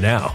now.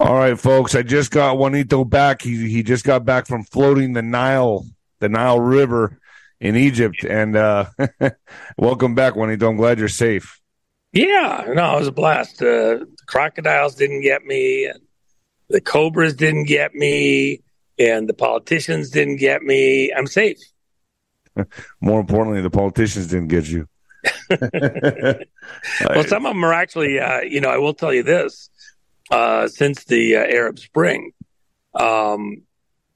All right, folks. I just got Juanito back. He he just got back from floating the Nile, the Nile River in Egypt. And uh welcome back, Juanito. I'm glad you're safe. Yeah, no, it was a blast. Uh, the crocodiles didn't get me, and the cobras didn't get me, and the politicians didn't get me. I'm safe. More importantly, the politicians didn't get you. well, some of them are actually, uh, you know, I will tell you this: uh, since the uh, Arab Spring, um,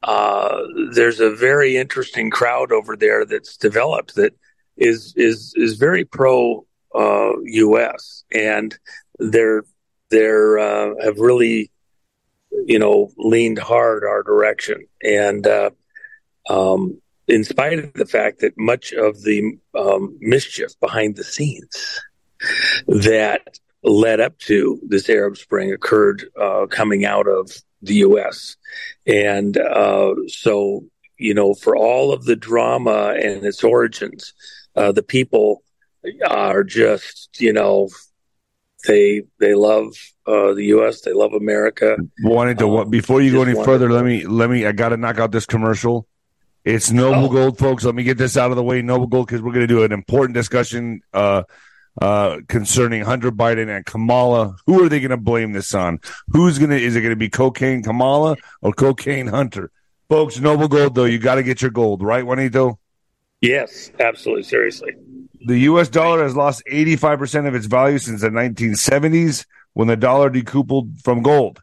uh, there's a very interesting crowd over there that's developed that is is is very pro U.S. Uh, and they're they're uh, have really you know leaned hard our direction and um, in spite of the fact that much of the um, mischief behind the scenes that led up to this Arab Spring occurred uh, coming out of the U.S. And uh, so, you know, for all of the drama and its origins, uh, the people are just you know they they love uh, the U.S. They love America. Wanted to um, before you go any further, let me let me. I got to knock out this commercial. It's Noble oh. Gold, folks. Let me get this out of the way. Noble Gold, because we're going to do an important discussion uh, uh, concerning Hunter Biden and Kamala. Who are they going to blame this on? Who's going to? Is it going to be cocaine Kamala or cocaine Hunter? Folks, Noble Gold, though, you got to get your gold, right, Juanito? Yes, absolutely. Seriously the U.S. dollar has lost 85% of its value since the 1970s when the dollar decoupled from gold.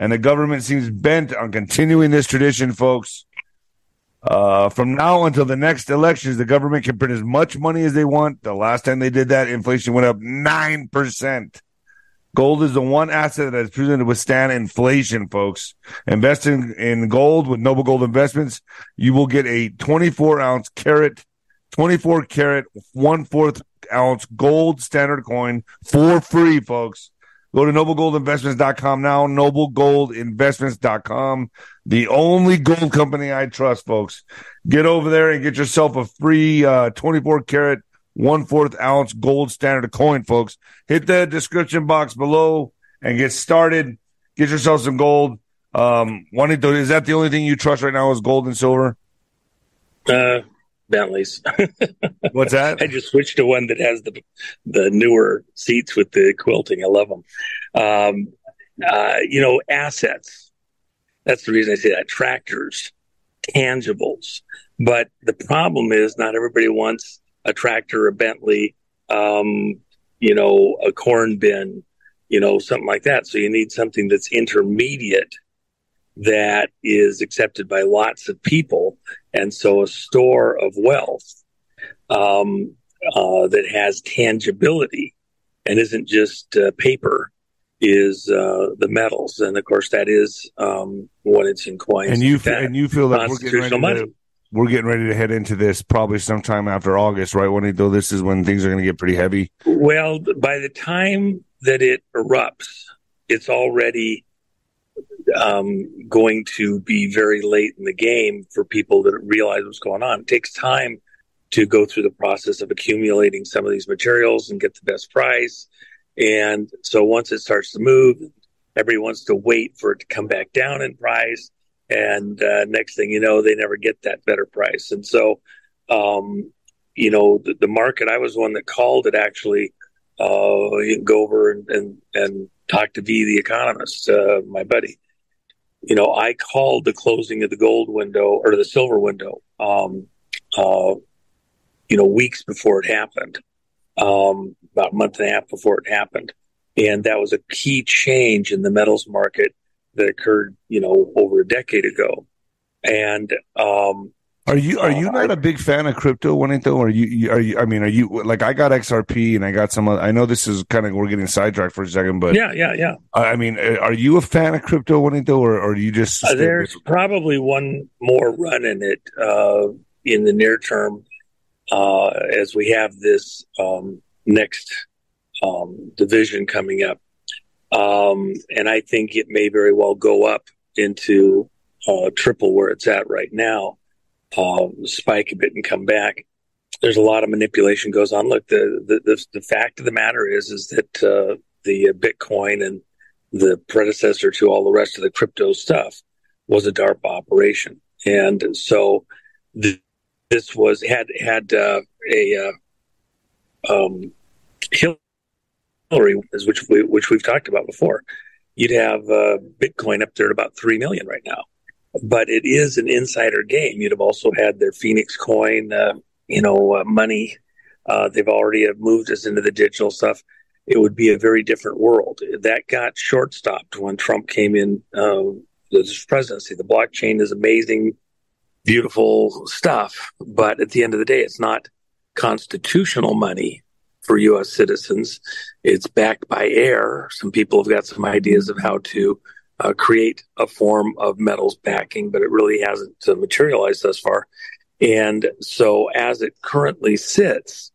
And the government seems bent on continuing this tradition, folks. Uh, from now until the next elections, the government can print as much money as they want. The last time they did that, inflation went up 9%. Gold is the one asset that has proven to withstand inflation, folks. Invest in, in gold with Noble Gold Investments. You will get a 24 ounce carat 24 karat, one fourth ounce gold standard coin for free, folks. Go to noblegoldinvestments.com now, noblegoldinvestments.com. The only gold company I trust, folks. Get over there and get yourself a free uh, 24 karat, one fourth ounce gold standard coin, folks. Hit the description box below and get started. Get yourself some gold. Um, Juanito, is that the only thing you trust right now is gold and silver? Uh, Bentleys. What's that? I just switched to one that has the the newer seats with the quilting. I love them. Um, uh, you know, assets. That's the reason I say that. Tractors, tangibles. But the problem is, not everybody wants a tractor, a Bentley, um, you know, a corn bin, you know, something like that. So you need something that's intermediate that is accepted by lots of people. And so a store of wealth um, uh, that has tangibility and isn't just uh, paper is uh, the metals. And of course, that is um, what it's in coins. And you, and you feel that we're getting, ready to, we're getting ready to head into this probably sometime after August, right? When though this is when things are going to get pretty heavy. Well, by the time that it erupts, it's already um, going to be very late in the game for people that realize what's going on. It takes time to go through the process of accumulating some of these materials and get the best price. And so once it starts to move, everybody wants to wait for it to come back down in price. And uh, next thing you know, they never get that better price. And so, um, you know, the, the, market, I was one that called it actually. Uh, you can go over and, and, and talk to V, the economist, uh, my buddy you know, I called the closing of the gold window or the silver window, um, uh, you know, weeks before it happened, um, about a month and a half before it happened. And that was a key change in the metals market that occurred, you know, over a decade ago. And, um, Are you are you not a big fan of crypto, Juanito? Or are you are you? I mean, are you like I got XRP and I got some. I know this is kind of we're getting sidetracked for a second, but yeah, yeah, yeah. I mean, uh, are you a fan of crypto, Juanito, or, or are you just? Uh, there's probably one more run in it uh, in the near term uh, as we have this um, next um, division coming up, um, and I think it may very well go up into uh, triple where it's at right now uh, spike a bit and come back. There's a lot of manipulation goes on. Look, the the, the, the fact of the matter is is that uh, the Bitcoin and the predecessor to all the rest of the crypto stuff was a DARPA operation, and so the, this was had had uh, a uh, um, Hillary, which we, which we've talked about before. You'd have uh, Bitcoin up there at about three million right now but it is an insider game. You'd have also had their Phoenix coin, uh, you know, uh, money. Uh, they've already moved us into the digital stuff. It would be a very different world. That got short stopped when Trump came in um, the presidency. The blockchain is amazing, beautiful stuff, but at the end of the day, it's not constitutional money for U.S. citizens. It's backed by air. Some people have got some ideas of how to uh, create a form of metals backing, but it really hasn't uh, materialized thus far. And so, as it currently sits,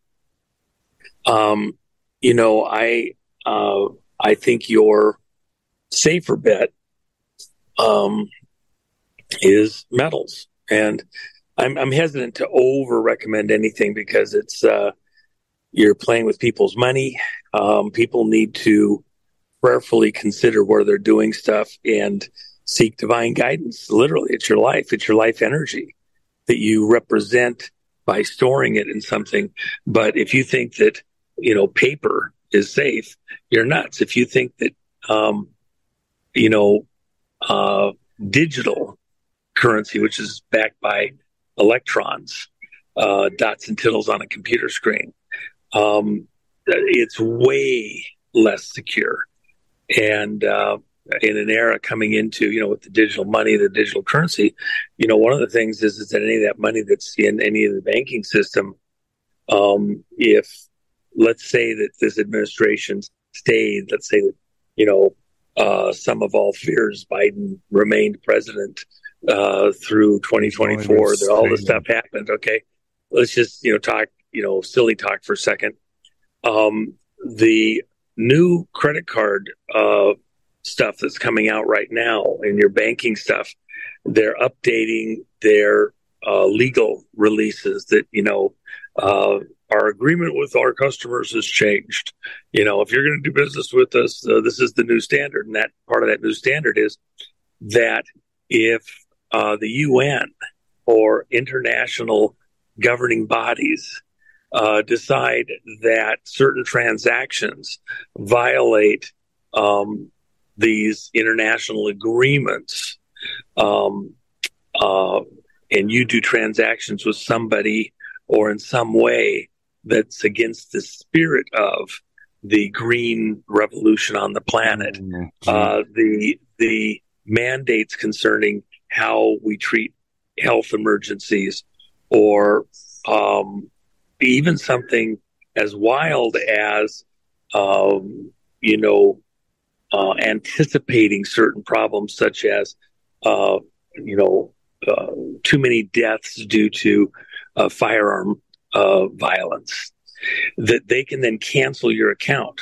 um, you know, I uh, I think your safer bet um, is metals, and I'm, I'm hesitant to over recommend anything because it's uh, you're playing with people's money. Um, people need to prayerfully consider where they're doing stuff and seek divine guidance. Literally, it's your life, it's your life energy that you represent by storing it in something. But if you think that, you know, paper is safe, you're nuts. If you think that, um, you know, uh, digital currency, which is backed by electrons, uh, dots and tittles on a computer screen, um, it's way less secure. And uh, in an era coming into, you know, with the digital money, the digital currency, you know, one of the things is, is that any of that money that's in any of the banking system, um, if let's say that this administration stayed, let's say that, you know, uh, sum of all fears Biden remained president uh, through 2024, that all this stuff happened. Okay. Let's just, you know, talk, you know, silly talk for a second. Um, the new credit card uh, stuff that's coming out right now in your banking stuff, they're updating their uh, legal releases that, you know, uh, our agreement with our customers has changed. You know, if you're going to do business with us, uh, this is the new standard. And that part of that new standard is that if uh, the UN or international governing bodies uh, decide that certain transactions violate um, these international agreements, um, uh, and you do transactions with somebody or in some way that's against the spirit of the green revolution on the planet, mm-hmm. uh, the the mandates concerning how we treat health emergencies or um, even something as wild as, um, you know, uh, anticipating certain problems such as, uh, you know, uh, too many deaths due to uh, firearm uh, violence, that they can then cancel your account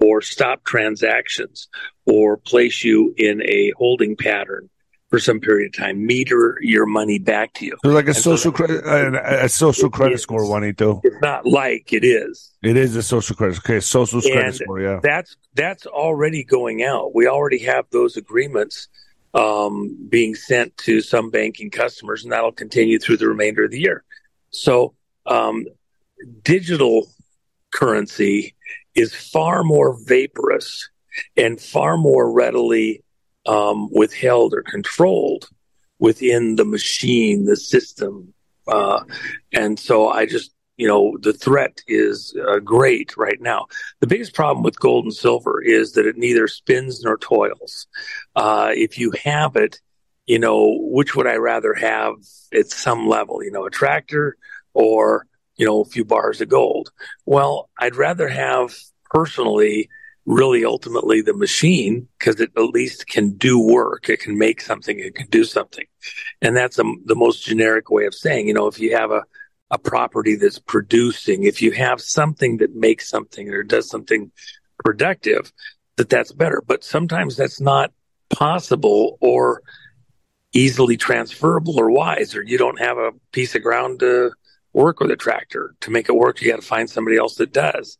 or stop transactions or place you in a holding pattern for some period of time, meter your money back to you. So like a and social so credit, a, a, social credit score, Juanito. It's not like it is. It is a social credit. Okay, social and credit score. Yeah, that's that's already going out. We already have those agreements um, being sent to some banking customers, and that'll continue through the remainder of the year. So, um, digital currency is far more vaporous and far more readily um, withheld or controlled within the machine, the system. Uh, and so I just, you know, the threat is uh, great right now. The biggest problem with gold and silver is that it neither spins nor toils. Uh, if you have it you know, which would I rather have at some level, you know, a tractor or, you know, a few bars of gold? Well, I'd rather have personally really ultimately the machine because it at least can do work. It can make something. It can do something. And that's a, the most generic way of saying, you know, if you have a, a property that's producing, if you have something that makes something or does something productive, that that's better. But sometimes that's not possible or easily transferable or wise, or you don't have a piece of ground to work with a tractor to make it work. You got to find somebody else that does.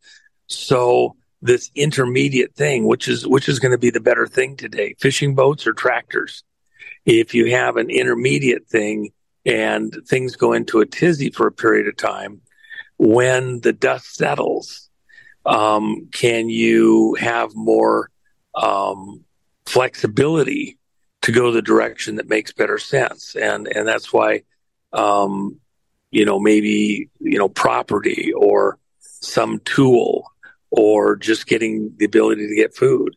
So this intermediate thing, which is, which is going to be the better thing today, fishing boats or tractors. If you have an intermediate thing and things go into a tizzy for a period of time, when the dust settles, um, can you have more um, flexibility to go the direction that makes better sense. And, and that's why, um, you know, maybe, you know, property or some tool or just getting the ability to get food.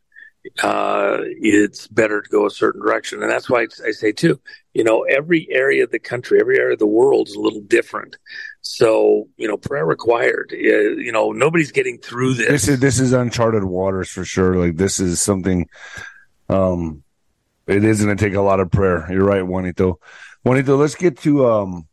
Uh, it's better to go a certain direction. And that's why I say too, you know, every area of the country, every area of the world is a little different. So, you know, prayer required, uh, you know, nobody's getting through this. This is, this is uncharted waters for sure. Like this is something, um, it is going to take a lot of prayer. You're right, Juanito. Juanito, let's get to um,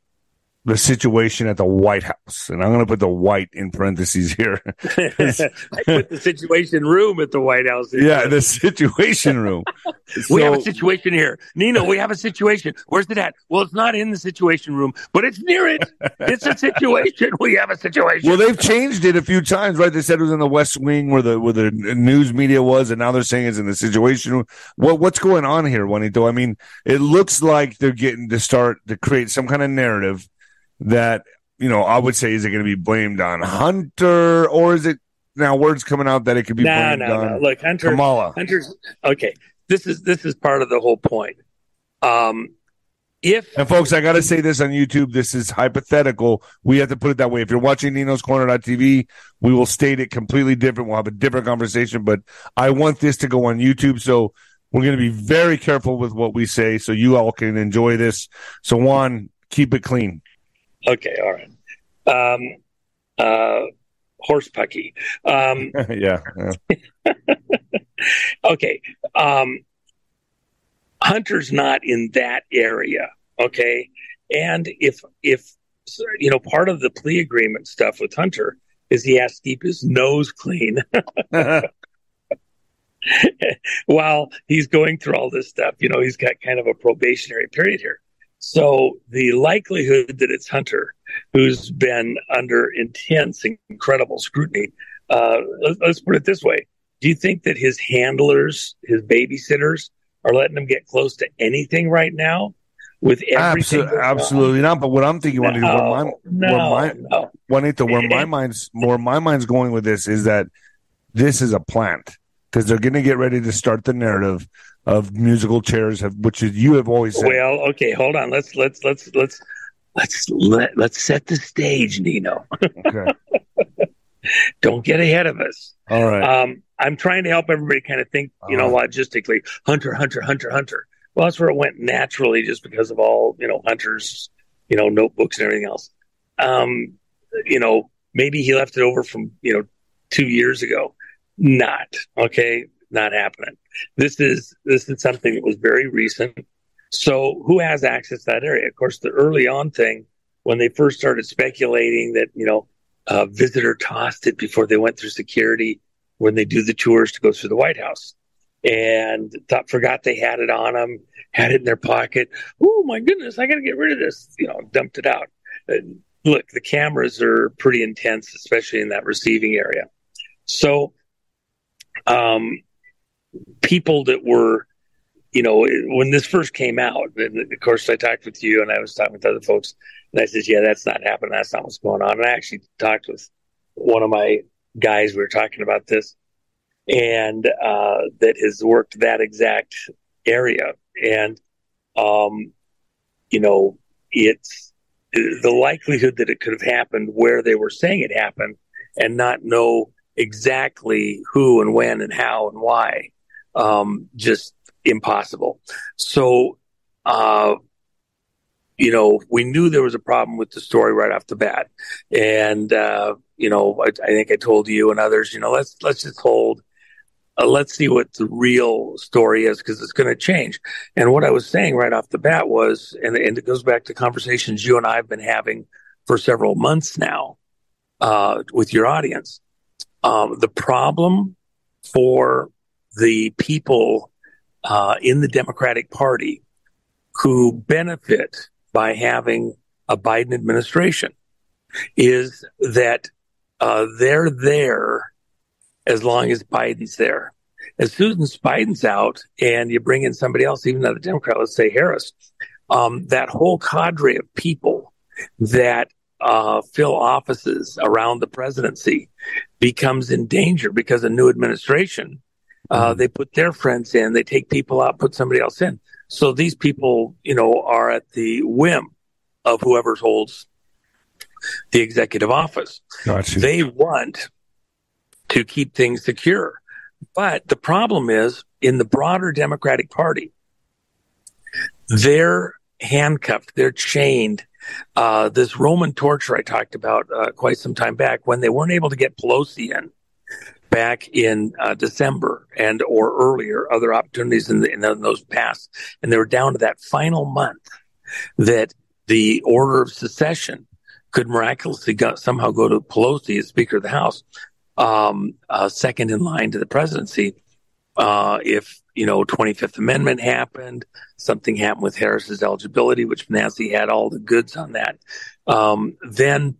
the situation at the White House, and I'm going to put the white in parentheses here. I put the situation room at the White House. Yeah, the situation room. we have a situation here, Nino. We have a situation. Where's it at? Well, it's not in the situation room, but it's near it. It's a situation. We have a situation. Well, they've changed it a few times, right? They said it was in the West Wing where the where the news media was, and now they're saying it's in the situation room. What what's going on here, Juanito? I mean, it looks like they're getting to start to create some kind of narrative that you know I would say is it going to be blamed on Hunter or is it now words coming out that it could be no, blamed no, on no. Look, Hunter, Kamala? Hunter's okay. This is this is part of the whole point. Um, if And folks, I got to say this on YouTube. This is hypothetical. We have to put it that way. If you're watching Nino's Corner.tv, we will state it completely different. We'll have a different conversation, but I want this to go on YouTube. So we're going to be very careful with what we say so you all can enjoy this. So, Juan, keep it clean. Okay, all right. Um, uh, horse pucky. Um, yeah. yeah. okay. Um, Hunter's not in that area. Okay. And if, if, you know, part of the plea agreement stuff with Hunter is he has to keep his nose clean while he's going through all this stuff. You know, he's got kind of a probationary period here. So the likelihood that it's Hunter who's been under intense, incredible scrutiny, uh, let's, let's put it this way. Do you think that his handlers, his babysitters, are letting him get close to anything right now? With everything, Absolutely, absolutely not. But what I'm thinking, Juanito, where my, no, where my, no. Juanito, where my mind's where my mind's going with this is that this is a plant because they're going to get ready to start the narrative of musical chairs, have, which is, you have always said. Well, okay, hold on. Let's let's let's let's let's let let's set the stage, Nino. okay. Don't get ahead of us. All right. Um, I'm trying to help everybody kind of think, you know, logistically. Hunter, Hunter, Hunter, Hunter. Well, that's where it went naturally, just because of all you know, Hunter's, you know, notebooks and everything else. Um, you know, maybe he left it over from you know two years ago. Not okay. Not happening. This is this is something that was very recent. So who has access to that area? Of course, the early on thing when they first started speculating that you know a visitor tossed it before they went through security when they do the tours to go through the White House, and thought forgot they had it on them, had it in their pocket. Oh my goodness, I got to get rid of this. You know, dumped it out. Uh, look, the cameras are pretty intense, especially in that receiving area. So, um, people that were, you know, when this first came out, of course, I talked with you and I was talking with other folks, and I said, yeah, that's not happening. That's not what's going on. And I actually talked with one of my guys. We were talking about this and, uh, that has worked that exact area. And, um, you know, it's the likelihood that it could have happened where they were saying it happened and not know exactly who and when and how and why. Um, just impossible. So, uh, you know, we knew there was a problem with the story right off the bat, and uh, you know, I, I, think I told you and others, you know, let's let's just hold, uh, let's see what the real story is because it's going to change. And what I was saying right off the bat was, and, and it goes back to conversations you and I have been having for several months now uh, with your audience. Um, the problem for the people uh, in the Democratic Party who benefit by having a Biden administration is that uh, they're there as long as Biden's there. As as Biden's out and you bring in somebody else, even another Democrat, let's say Harris, um, that whole cadre of people that uh, fill offices around the presidency becomes in danger because a new administration. Uh, mm-hmm. they put their friends in, they take people out, put somebody else in. So these people, you know, are at the whim of whoever holds the executive office. Gotcha. They want to keep things secure. But the problem is in the broader Democratic Party, they're handcuffed, they're chained. Uh, this Roman torture I talked about uh, quite some time back when they weren't able to get Pelosi in back in uh, December and or earlier, other opportunities in, the, in, those past, and they were down to that final month that the order of secession could miraculously go, somehow go to Pelosi as Speaker of the House, um, uh, second in line to the presidency. Uh, if you know 25th Amendment happened, something happened with Harris's eligibility, which Nancy had all the goods on that, um, then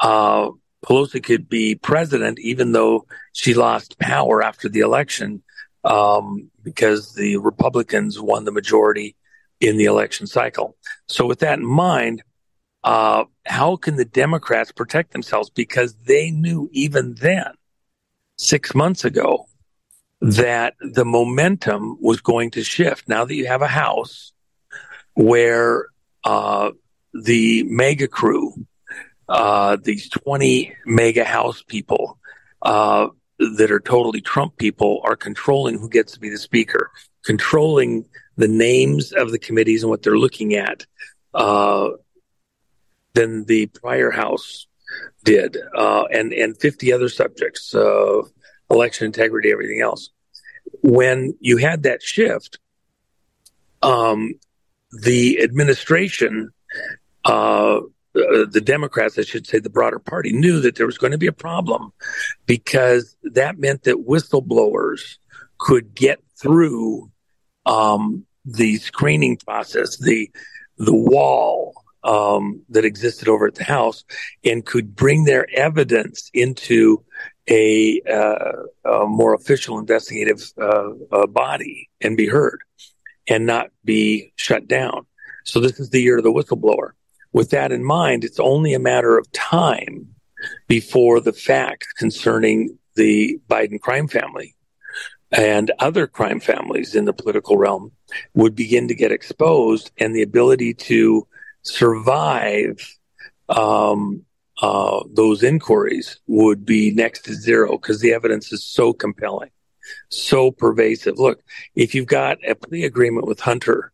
uh, Pelosi could be president, even though she lost power after the election, um, because the Republicans won the majority in the election cycle. So, with that in mind, uh, how can the Democrats protect themselves? Because they knew even then, six months ago, that the momentum was going to shift. Now that you have a House where uh, the MAGA crew uh, these 20 MAGA house people uh, that are totally Trump people are controlling who gets to be the speaker, controlling the names of the committees and what they're looking at uh, than the prior House did, uh, and and 50 other subjects, uh, election integrity, everything else. When you had that shift, um, the administration uh, uh, the Democrats, I should say, the broader party, knew that there was going to be a problem because that meant that whistleblowers could get through um, the screening process, the the wall um, that existed over at the House, and could bring their evidence into a, uh, a more official investigative uh, uh, body and be heard, and not be shut down. So this is the year of the whistleblower with that in mind, it's only a matter of time before the facts concerning the Biden crime family and other crime families in the political realm would begin to get exposed and the ability to survive um, uh, those inquiries would be next to zero because the evidence is so compelling, so pervasive. Look, if you've got a plea agreement with Hunter,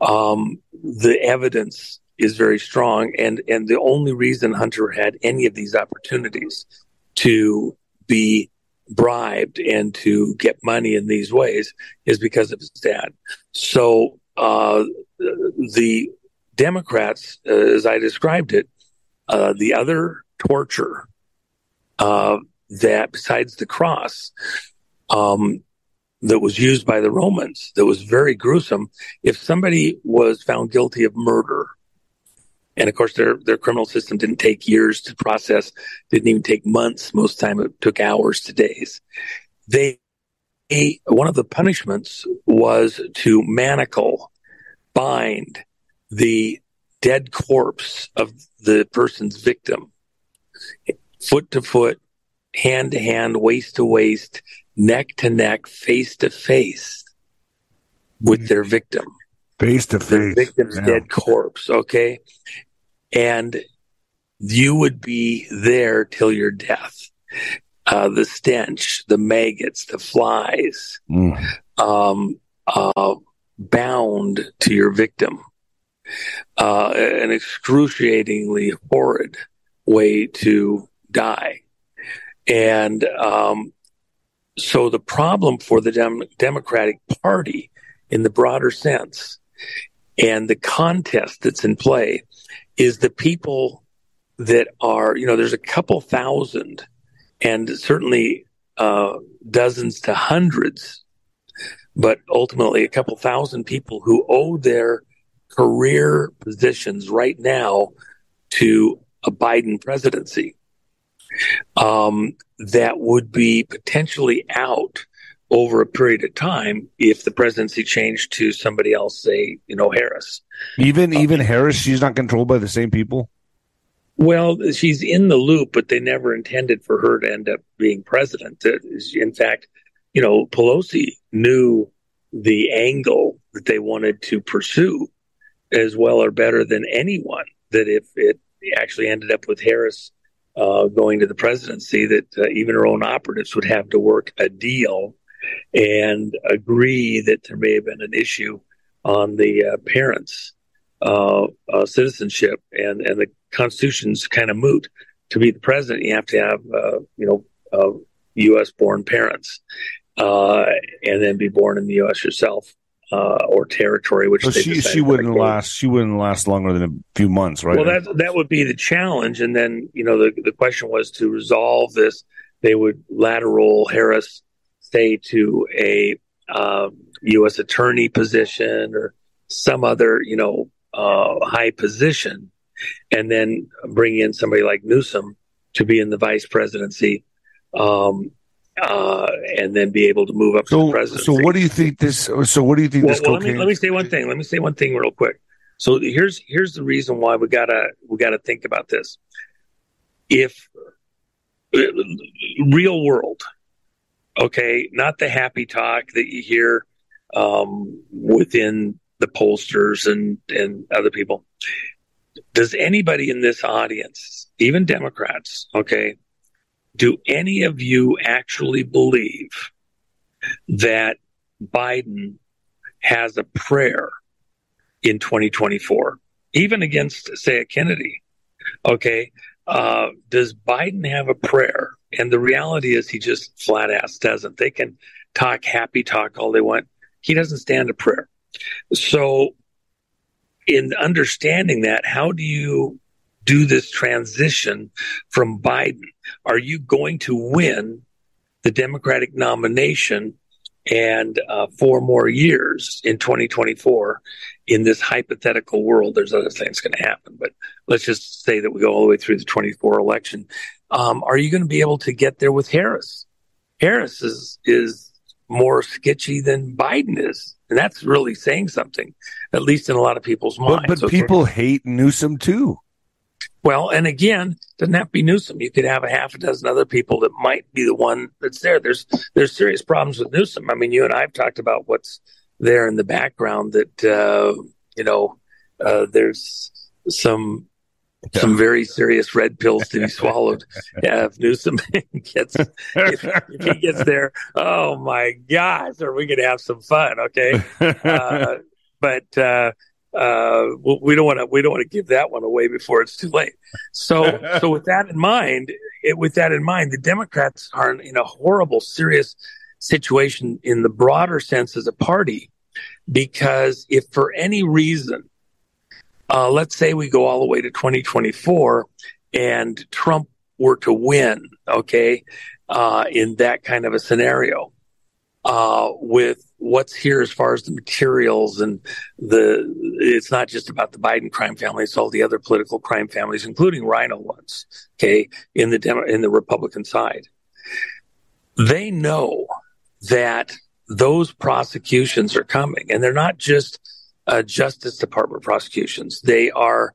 um, the evidence is very strong. And, and the only reason Hunter had any of these opportunities to be bribed and to get money in these ways is because of his dad. So, uh, the Democrats, uh, as I described it, uh, the other torture, uh, that besides the cross, um, that was used by the Romans that was very gruesome. If somebody was found guilty of murder and of course, their their criminal system didn't take years to process, didn't even take months. Most time it took hours to days. They, one of the punishments was to manacle, bind the dead corpse of the person's victim, foot to foot, hand to hand, waist to waist, neck to neck, face to face with hmm. their victim face to face, victim's yeah. dead corpse. Okay, and you would be there till your death. Uh, the stench, the maggots, the flies, mm. um, uh, bound to your victim. Uh, an excruciatingly horrid way to die. And um, so the problem for the Dem- Democratic Party, in the broader sense, and the contest that's in play, is the people that are, you know, there's a couple thousand, and certainly uh, dozens to hundreds, but ultimately a couple thousand people who owe their career positions right now to a Biden presidency um, that would be potentially out over a period of time if the presidency changed to somebody else, say, you know, Harris. Even even Harris, she's not controlled by the same people. Well, she's in the loop, but they never intended for her to end up being president. In fact, you know, Pelosi knew the angle that they wanted to pursue as well or better than anyone. That if it actually ended up with Harris uh, going to the presidency, that uh, even her own operatives would have to work a deal and agree that there may have been an issue on the uh, parents' uh, uh, citizenship, and and the Constitution's kind of moot. To be the president, you have to have uh, you know U.S. born parents, and then be born in the U.S. yourself uh, or territory, which she she wouldn't last. She wouldn't last longer than a few months, right? Well, that that would be the challenge, and then you know the the question was to resolve this. They would lateral Harris, say to a uh, U.S. attorney position or some other you know uh, high position, and then bring in somebody like Newsom to be in the vice presidency. Um, uh, and then be able to move up so, to the presidency. So, what do you think this? So, what do you think well, this? Well, let me let me say one thing. Let me say one thing real quick. So here's here's the reason why we gotta we gotta think about this. If real world, okay, not the happy talk that you hear um, within the pollsters and and other people. Does anybody in this audience, even Democrats, okay, do any of you actually believe that Biden has a prayer in 2024, even against, say, a Kennedy? Okay. Uh, does Biden have a prayer? And the reality is he just flat ass doesn't. They can talk happy talk all they want. He doesn't stand a prayer. So, in understanding that, how do you do this transition from Biden? Are you going to win the Democratic nomination and uh, four more years in 2024 in this hypothetical world? There's other things going to happen, but let's just say that we go all the way through the 24 election. Um, are you going to be able to get there with Harris? Harris is is more sketchy than Biden is. And that's really saying something, at least in a lot of people's minds. But, but so people hate Newsom too. Well, and again, doesn't have to be Newsom. You could have a half a dozen other people that might be the one that's there. There's there's serious problems with Newsom. I mean, you and I have talked about what's there in the background. That uh, you know, uh, there's some some very serious red pills to be swallowed. Yeah, if Newsom gets if, if, he gets there, oh my gosh, are we going to have some fun? Okay, uh, but uh, we don't want to we don't want to give that one away before it's too late. So so with that in mind, it, with that in mind, the Democrats are in a horrible, serious situation in the broader sense as a party, because if for any reason, uh, let's say we go all the way to 2024 and Trump were to win, okay, uh, in that kind of a scenario, uh, with what's here as far as the materials and the it's not just about the Biden crime family it's all the other political crime families including RINO ones okay in the Demo- in the Republican side. They know that those prosecutions are coming and they're not just uh, Justice Department prosecutions. They are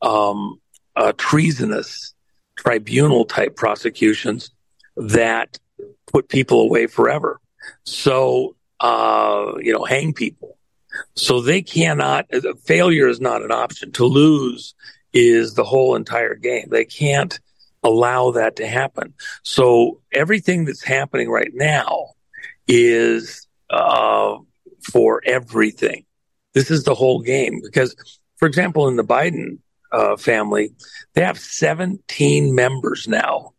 um, uh, treasonous tribunal type prosecutions that put people away forever so uh, you know, hang people. So they cannot, failure is not an option. To lose is the whole entire game. They can't allow that to happen. So everything that's happening right now is, uh, for everything. This is the whole game because, for example, in the Biden uh, family, they have 17 members now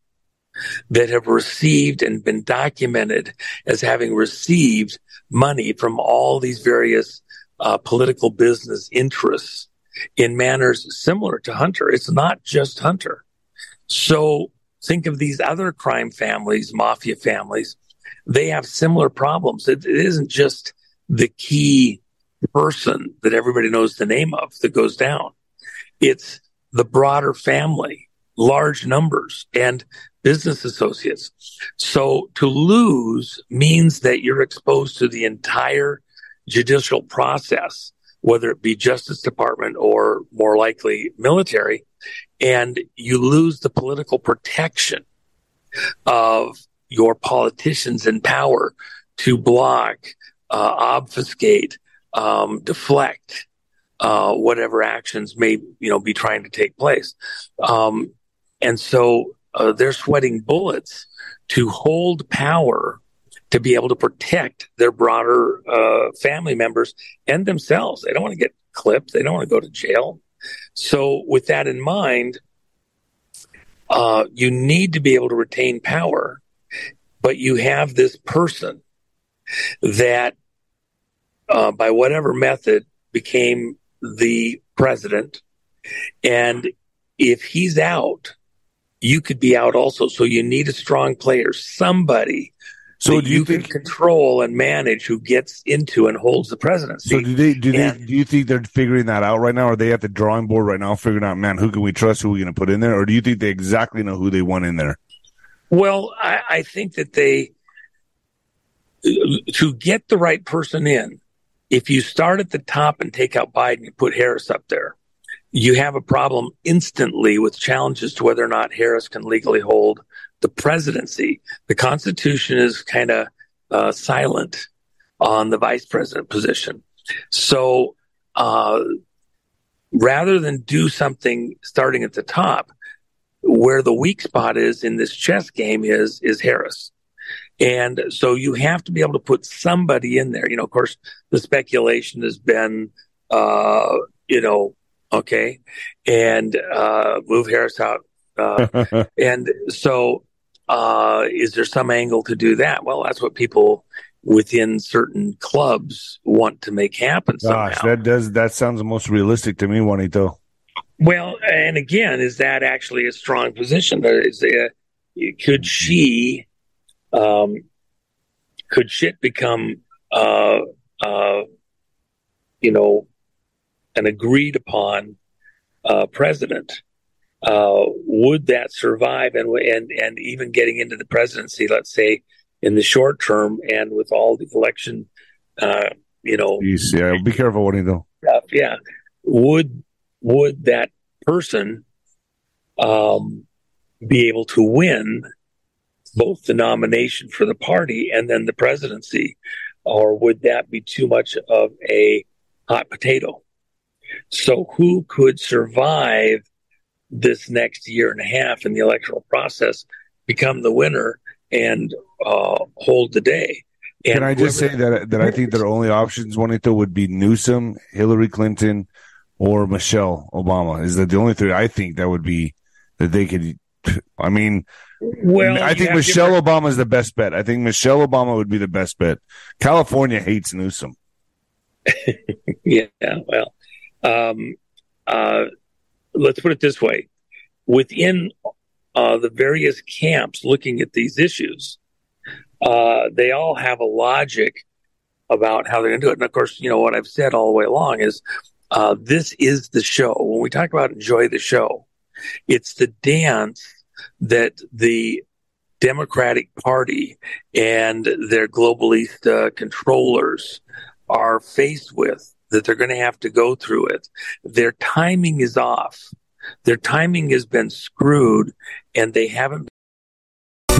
that have received and been documented as having received money from all these various uh, political business interests in manners similar to Hunter. It's not just Hunter. So think of these other crime families, mafia families. They have similar problems. it, it isn't just the key person that everybody knows the name of that goes down. It's the broader family, large numbers. And business associates. So to lose means that you're exposed to the entire judicial process, whether it be Justice Department or more likely military, and you lose the political protection of your politicians in power to block, uh, obfuscate, um, deflect, uh, whatever actions may, you know, be trying to take place. Um, and so uh, they're sweating bullets to hold power to be able to protect their broader uh, family members and themselves. They don't want to get clipped. They don't want to go to jail. So, with that in mind, uh, you need to be able to retain power, but you have this person that, uh, by whatever method, became the president. And if he's out, you could be out also. So you need a strong player, somebody so do you, you think, can control and manage who gets into and holds the presidency. So do they do and, they do you think they're figuring that out right now? Are they at the drawing board right now figuring out, man, who can we trust, who are we gonna put in there? Or do you think they exactly know who they want in there? Well, I, I think that they to get the right person in, if you start at the top and take out Biden and put Harris up there, you have a problem instantly with challenges to whether or not Harris can legally hold the presidency. The Constitution is kind of uh, silent on the vice president position. So uh, rather than do something starting at the top, where the weak spot is in this chess game is is Harris. And so you have to be able to put somebody in there. You know, of course, the speculation has been, uh, you know, okay, and uh, move Harris out. Uh, and so, uh, is there some angle to do that? Well, that's what people within certain clubs want to make happen. Somehow. Gosh, that does that sounds the most realistic to me, Juanito. Well, and again, is that actually a strong position? Is there, could she, um, could shit become, uh, uh, you know, an agreed upon uh, president. Uh, would that survive? And and and even getting into the presidency, let's say in the short term, and with all the election, uh, you know, yeah, be careful what you do. Yeah, would would that person um, be able to win both the nomination for the party and then the presidency, or would that be too much of a hot potato? So who could survive this next year and a half in the electoral process, become the winner, and uh, hold the day? And Can I just say that that I think their only options, Juanito, would be Newsom, Hillary Clinton, or Michelle Obama. Is that the only three I think that would be that they could? I mean, well, I think Michelle Obama is the best bet. I think Michelle Obama would be the best bet. California hates Newsom. yeah, well, um, uh, let's put it this way within uh, the various camps looking at these issues, uh, they all have a logic about how they're going to do it. And of course, you know, what I've said all the way along is uh, this is the show. When we talk about enjoy the show, it's the dance that the Democratic Party and their globalist uh, controllers are faced with that they're going to have to go through it. Their timing is off. Their timing has been screwed and they haven't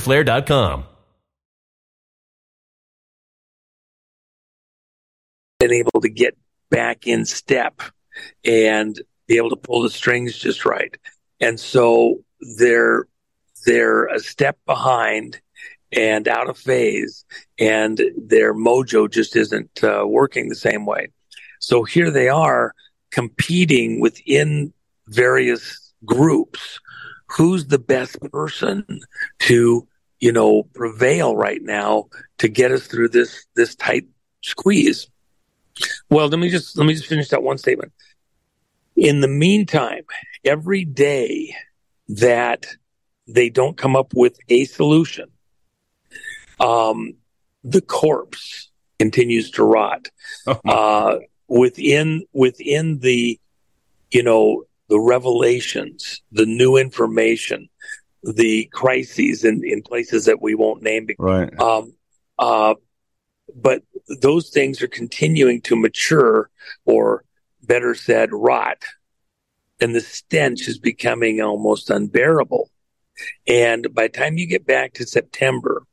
fighterflare.com. Been able to get back in step and be able to pull the strings just right. And so they're they're a step behind and out of phase, and their mojo just isn't uh, working the same way. So here they are competing within various groups. Who's the best person to you know, prevail right now to get us through this this tight squeeze. Well, let me just let me just finish that one statement. In the meantime, every day that they don't come up with a solution, um, the corpse continues to rot. Oh uh, within within the, you know, the revelations, the new information, the crises in, in places that we won't name. Right. Um, uh, but those things are continuing to mature, or better said, rot. And the stench is becoming almost unbearable. And by the time you get back to September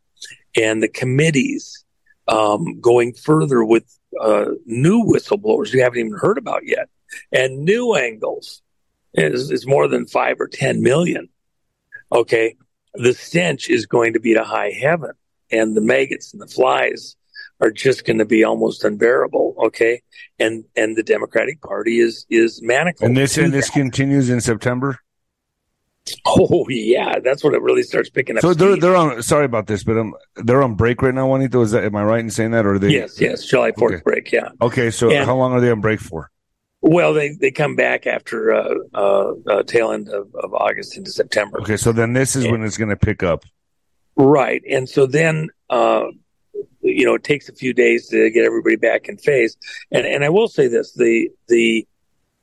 and the committees um, going further with uh, new whistleblowers you haven't even heard about yet and new angles is, is more than five or 10 million okay, the stench is going to be to high heaven and the maggots and the flies are just going to be almost unbearable. Okay. And, and the Democratic party is, is manacled. And this, and this continues in September. Oh yeah, that's when it really starts picking up. So they're they're on. Sorry about this, but um, they're on break right now, Juanito. Is that am I right in saying that, or are they? Yes, yes, July Fourth okay. break. Yeah. Okay, so and, how long are they on break for? Well, they, they come back after uh, uh, uh, tail end of, of August into September. Okay, so then this is and, when it's going to pick up. Right, and so then uh, you know it takes a few days to get everybody back in phase. And and I will say this: the the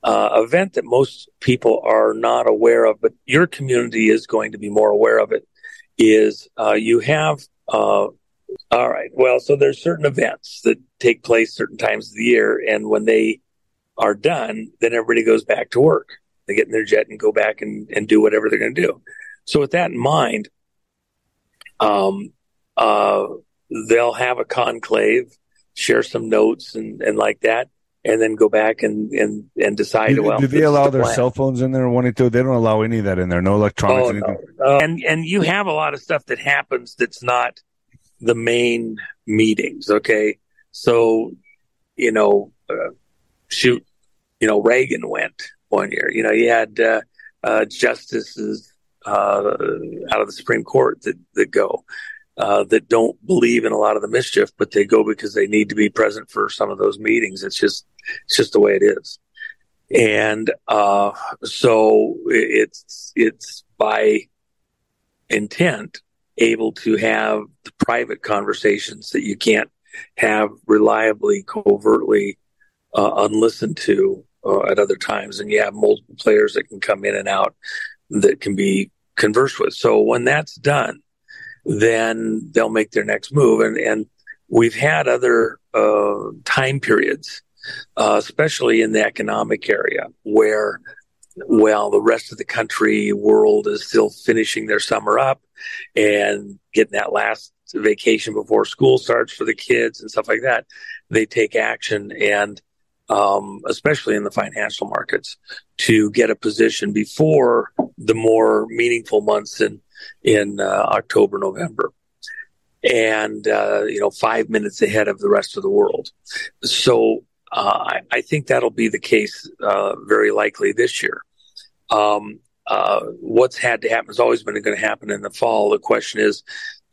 uh, event that most people are not aware of, but your community is going to be more aware of it, is uh, you have. Uh, all right. Well, so there's certain events that take place certain times of the year, and when they are done, then everybody goes back to work. They get in their jet and go back and, and do whatever they're going to do. So with that in mind, um, uh, they'll have a conclave, share some notes and, and like that, and then go back and, and, and decide. Do, well, do they allow the their plan. cell phones in there? Wanting to? They don't allow any of that in there. No electronics. Oh, no. Uh, and and you have a lot of stuff that happens that's not the main meetings. Okay, so you know, uh, shoot, you know, Reagan went one year. You know, you had uh, uh, justices uh, out of the Supreme Court that that go. Uh, that don't believe in a lot of the mischief, but they go because they need to be present for some of those meetings. It's just, it's just the way it is. And, uh, so it's, it's by intent able to have the private conversations that you can't have reliably, covertly uh, unlistened to uh, at other times, and you have multiple players that can come in and out that can be conversed with. So when that's done, then they'll make their next move. And and we've had other uh, time periods, uh, especially in the economic area, where well, the rest of the country world is still finishing their summer up and getting that last vacation before school starts for the kids and stuff like that. They take action and um, especially in the financial markets, to get a position before the more meaningful months in in uh, October, November, and uh, you know five minutes ahead of the rest of the world. So uh, I, I, think that'll be the case uh, very likely this year. Um, uh, what's had to happen has always been going to happen in the fall. The question is,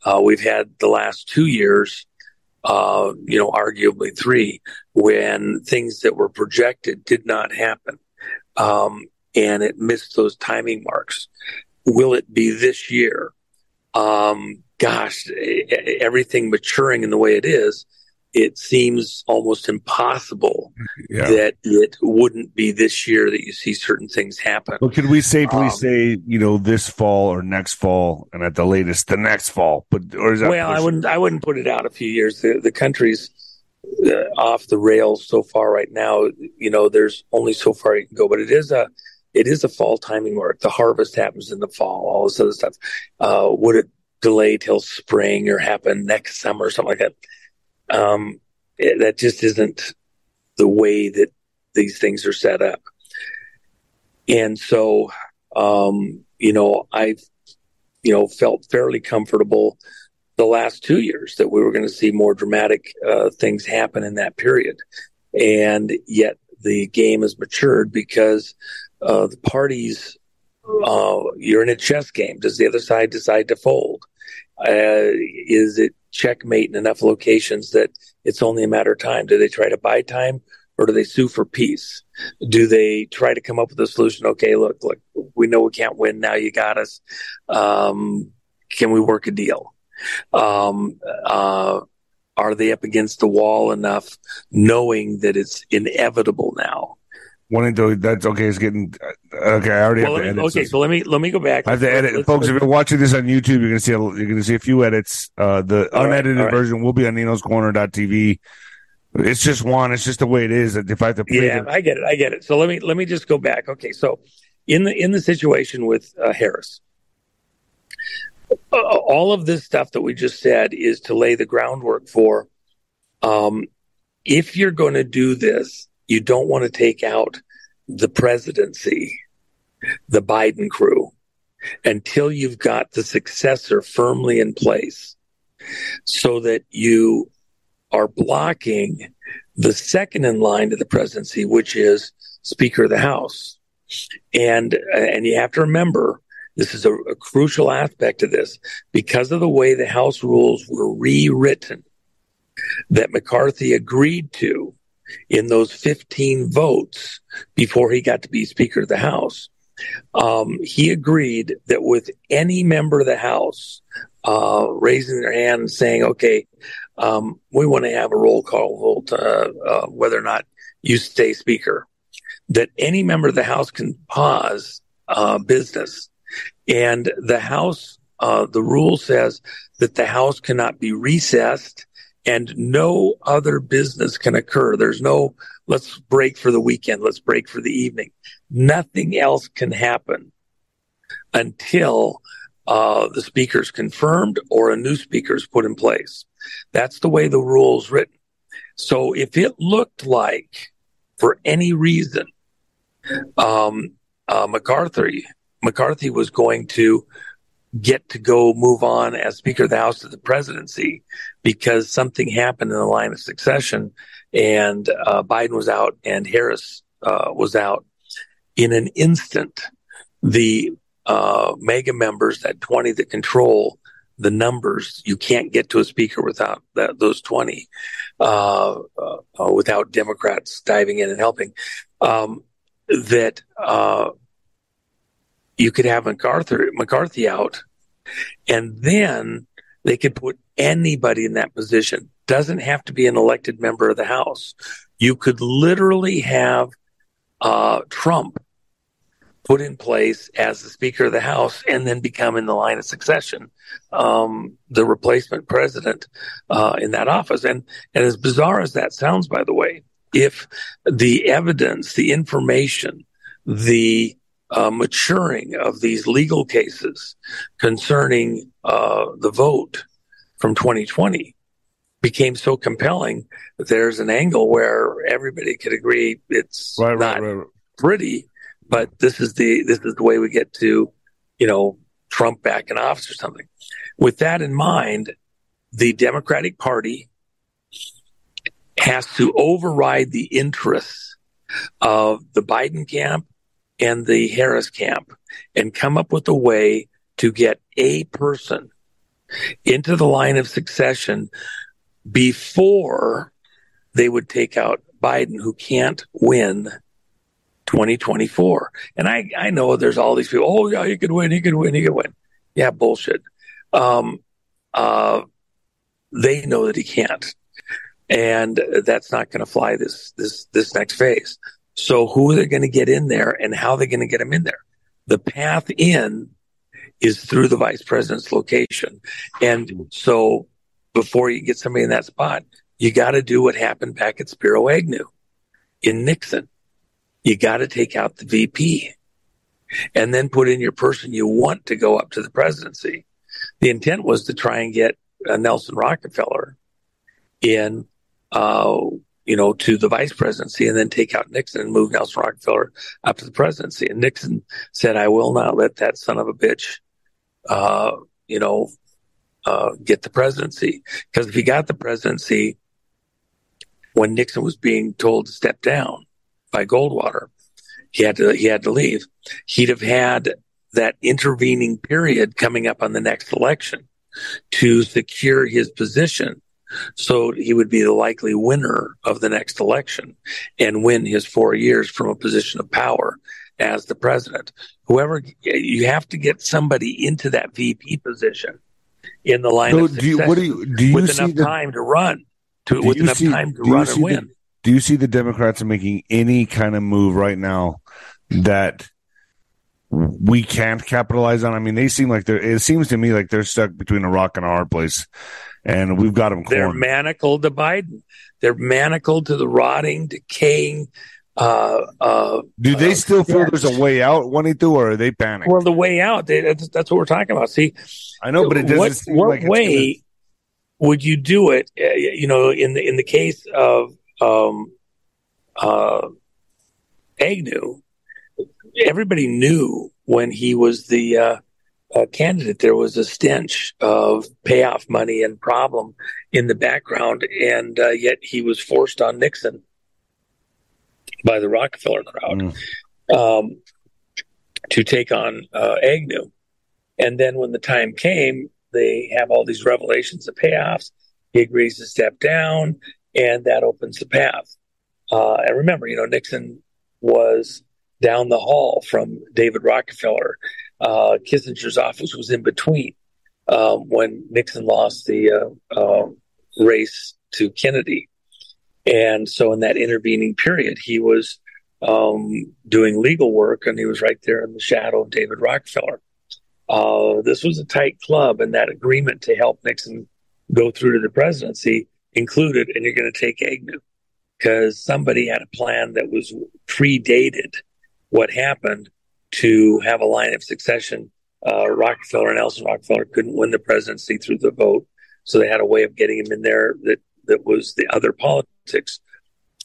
uh, we've had the last two years uh, you know, arguably three, when things that were projected did not happen. Um, and it missed those timing marks. Will it be this year? Um, gosh, everything maturing in the way it is, it seems almost impossible yeah. that it wouldn't be this year that you see certain things happen. Well, could we safely um, say, you know, this fall or next fall, and at the latest the next fall? But or is that well, I wouldn't, I wouldn't put it out a few years. The, the country's uh, off the rails so far right now. You know, there's only so far you can go, but it is a, it is a fall timing work. The harvest happens in the fall, all this other stuff. Uh, would it delay till spring or happen next summer or something like that? Um, it, that just isn't the way that these things are set up. And so, um, you know, I've, you know, felt fairly comfortable the last two years that we were going to see more dramatic uh, things happen in that period. And yet the game has matured because uh, the parties, uh, you're in a chess game. Does the other side decide to fold? Uh, is it checkmate in enough locations that it's only a matter of time. Do they try to buy time or do they sue for peace? Do they try to come up with a solution? Okay, look, look, we know we can't win. Now you got us. Um, can we work a deal? Um, uh, are they up against the wall enough knowing that it's inevitable now? Wanting to that's okay it's getting okay i already well, have to edit okay so let me let me go back. I have to edit let's, folks let's, if you're watching this on youtube you're gonna see a, you're gonna see a few edits. Uh the unedited right, version will be on nino's corner.tv it's just one it's just the way it is if i have to yeah i get it i get it. So let me let me just go back. Okay so in the in the situation with uh, harris uh, all of this stuff that we just said is to lay the groundwork for um if you're going to do this you don't want to take out the presidency, the Biden crew, until you've got the successor firmly in place so that you are blocking the second in line to the presidency, which is Speaker of the House. And, and you have to remember, this is a, a crucial aspect of this because of the way the House rules were rewritten that McCarthy agreed to in those 15 votes before he got to be Speaker of the House, um, he agreed that with any member of the House uh, raising their hand and saying, okay, um, we want to have a roll call vote, uh, uh, whether or not you stay Speaker, that any member of the House can pause uh, business. And the House, uh, the rule says that the House cannot be recessed and no other business can occur. There's no, let's break for the weekend. Let's break for the evening. Nothing else can happen until uh, the speaker is confirmed or a new speaker is put in place. That's the way the rule's written. So if it looked like, for any reason, um, uh, McCarthy McCarthy was going to get to go move on as Speaker of the House to the presidency because something happened in the line of succession and uh, Biden was out and Harris uh, was out. In an instant, the uh, MAGA members, that 20 that control the numbers, you can't get to a speaker without that, those 20, uh, uh, without Democrats diving in and helping. Um, that uh, you could have McCarthy McCarthy out, and then they could put anybody in that position. Doesn't have to be an elected member of the House. You could literally have uh, Trump put in place as the Speaker of the House and then become in the line of succession um, the replacement president uh, in that office. And and as bizarre as that sounds, by the way, if the evidence, the information, the uh, maturing of these legal cases concerning uh, the vote from 2020 became so compelling that there's an angle where everybody could agree it's right, not right, right, pretty, but this is the this is the way we get to, you know, Trump back in office or something. With that in mind, the Democratic Party has to override the interests of the Biden camp and the Harris camp and come up with a way to get a person into the line of succession before they would take out Biden, who can't win 2024. And I, I know there's all these people, oh, yeah, he could win, he could win, he could win. Yeah, bullshit. Um, uh, they know that he can't. And that's not going to fly this, this, this next phase. So who are they going to get in there and how are they going to get them in there? The path in is through the vice president's location. And so before you get somebody in that spot, you got to do what happened back at Spiro Agnew in Nixon. You got to take out the VP and then put in your person you want to go up to the presidency. The intent was to try and get uh, Nelson Rockefeller in uh, you know, to the vice presidency and then take out Nixon and move Nelson Rockefeller up to the presidency. And Nixon said, I will not let that son of a bitch, uh, you know, uh, get the presidency. Because if he got the presidency when Nixon was being told to step down by Goldwater, he had to, he had to leave. He'd have had that intervening period coming up on the next election to secure his position so he would be the likely winner of the next election and win his four years from a position of power as the president. Whoever you have to get somebody into that VP position in the line so of do you, what do you, do you with enough the, time to run to with enough see, time to run and win. The, do you see the Democrats making any kind of move right now that we can't capitalize on? I mean, they seem like they're. It seems to me like they're stuck between a rock and a hard place and we've got them. They're manacled to Biden. They're manacled to the rotting, decaying. Uh, uh, Do they uh, still feel there's a way out, Juanito, or are they panicked? Well, the way out, they, that's, that's, what we're talking about. See, I know, but it doesn't what, what like way gonna... would you do it? Uh, you know, in the in the case of um, uh, Agnew, everybody knew when he was the uh, candidate, there was a stench of payoff money and problem in the background, and uh, yet he was forced on Nixon by the Rockefeller crowd mm. um, to take on uh, Agnew. And then when the time came, they have all these revelations of payoffs. He agrees to step down, and that opens the path. Uh, and remember, you know, Nixon was down the hall from David Rockefeller. Uh, Kissinger's office was in between um, when Nixon lost the uh, uh, race to Kennedy. And so in that intervening period, he was um, doing legal work and he was right there in the shadow of David Rockefeller. Uh, this was a tight club, and that agreement to help Nixon go through to the presidency included, and you're going to take Agnew because somebody had a plan that was predated what happened to have a line of succession. Uh, Rockefeller and Nelson Rockefeller couldn't win the presidency through the vote, so they had a way of getting him in there that that was the other politics.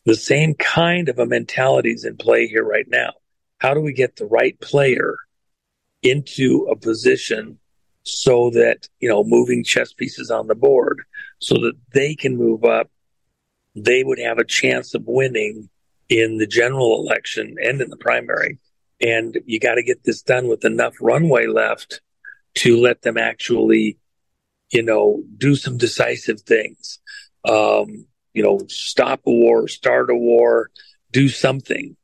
The same kind of a mentality is in play here right now. How do we get the right player into a position so that you know moving chess pieces on the board so that they can move up they would have a chance of winning in the general election and in the primary. And you got to get this done with enough runway left to let them actually, you know, do some decisive things. Um, you know, stop a war, start a war, do something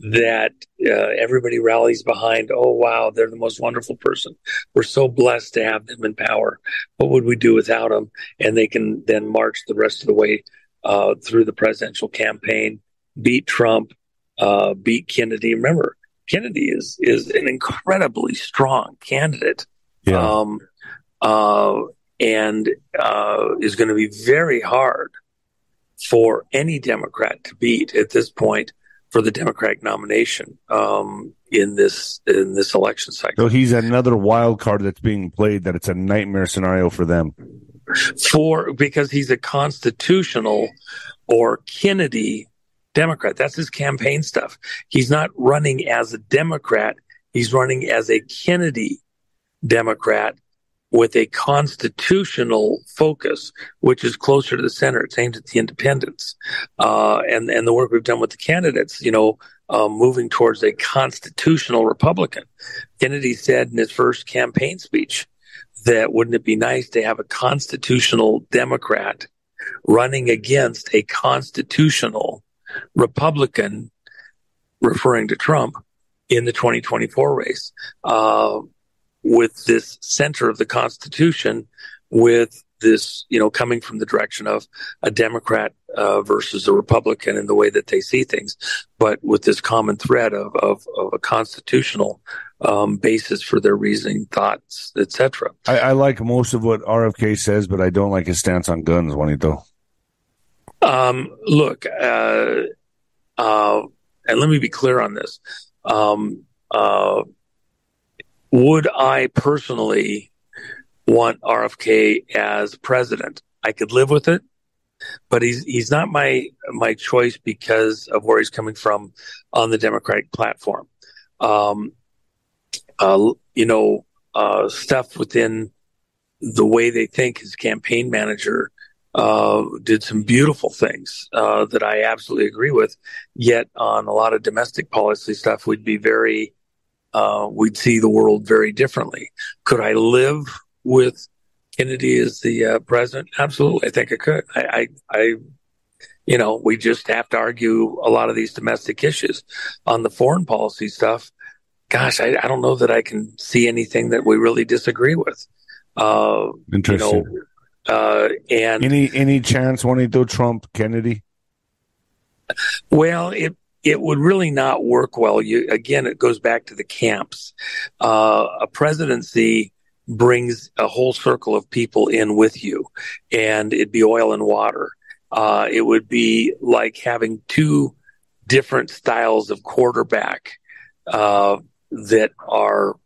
that uh, everybody rallies behind. Oh, wow, they're the most wonderful person. We're so blessed to have them in power. What would we do without them? And they can then march the rest of the way uh, through the presidential campaign, beat Trump, uh, beat Kennedy. Remember, Kennedy is is an incredibly strong candidate, yeah. um, uh, and uh, is going to be very hard for any Democrat to beat at this point for the Democratic nomination um, in this in this election cycle. So he's another wild card that's being played. That it's a nightmare scenario for them for because he's a constitutional or Kennedy Democrat. That's his campaign stuff. He's not running as a Democrat. He's running as a Kennedy Democrat with a constitutional focus, which is closer to the center. It's aimed at the independents. Uh, and, and the work we've done with the candidates, you know, uh, moving towards a constitutional Republican. Kennedy said in his first campaign speech, that wouldn't it be nice to have a constitutional Democrat running against a constitutional Republican, referring to Trump, in the 2024 race, uh, with this center of the Constitution, with this, you know, coming from the direction of a Democrat uh, versus a Republican in the way that they see things, but with this common thread of, of, of a constitutional um, basis for their reasoning, thoughts, etc. I, I, like most of what RFK says, but I don't like his stance on guns, Juanito. Um, look, uh, uh, and let me be clear on this. Um, uh, would I personally want RFK as president? I could live with it, but he's he's not my my choice because of where he's coming from on the Democratic platform. Um, uh, you know, uh, stuff within the way they think his campaign manager uh, did some beautiful things uh, that I absolutely agree with. Yet on a lot of domestic policy stuff, we'd be very, uh, we'd see the world very differently. Could I live with Kennedy as the uh, president? Absolutely, I think I could. I, I, I, you know, we just have to argue a lot of these domestic issues on the foreign policy stuff gosh, I, I, don't know that I can see anything that we really disagree with. Uh, Interesting. You know, uh, and any any chance Juanito Trump Kennedy? Well, it it would really not work well. You again, it goes back to the camps. Uh, a presidency brings a whole circle of people in with you, and it'd be oil and water. Uh, it would be like having two different styles of quarterback. Uh, that are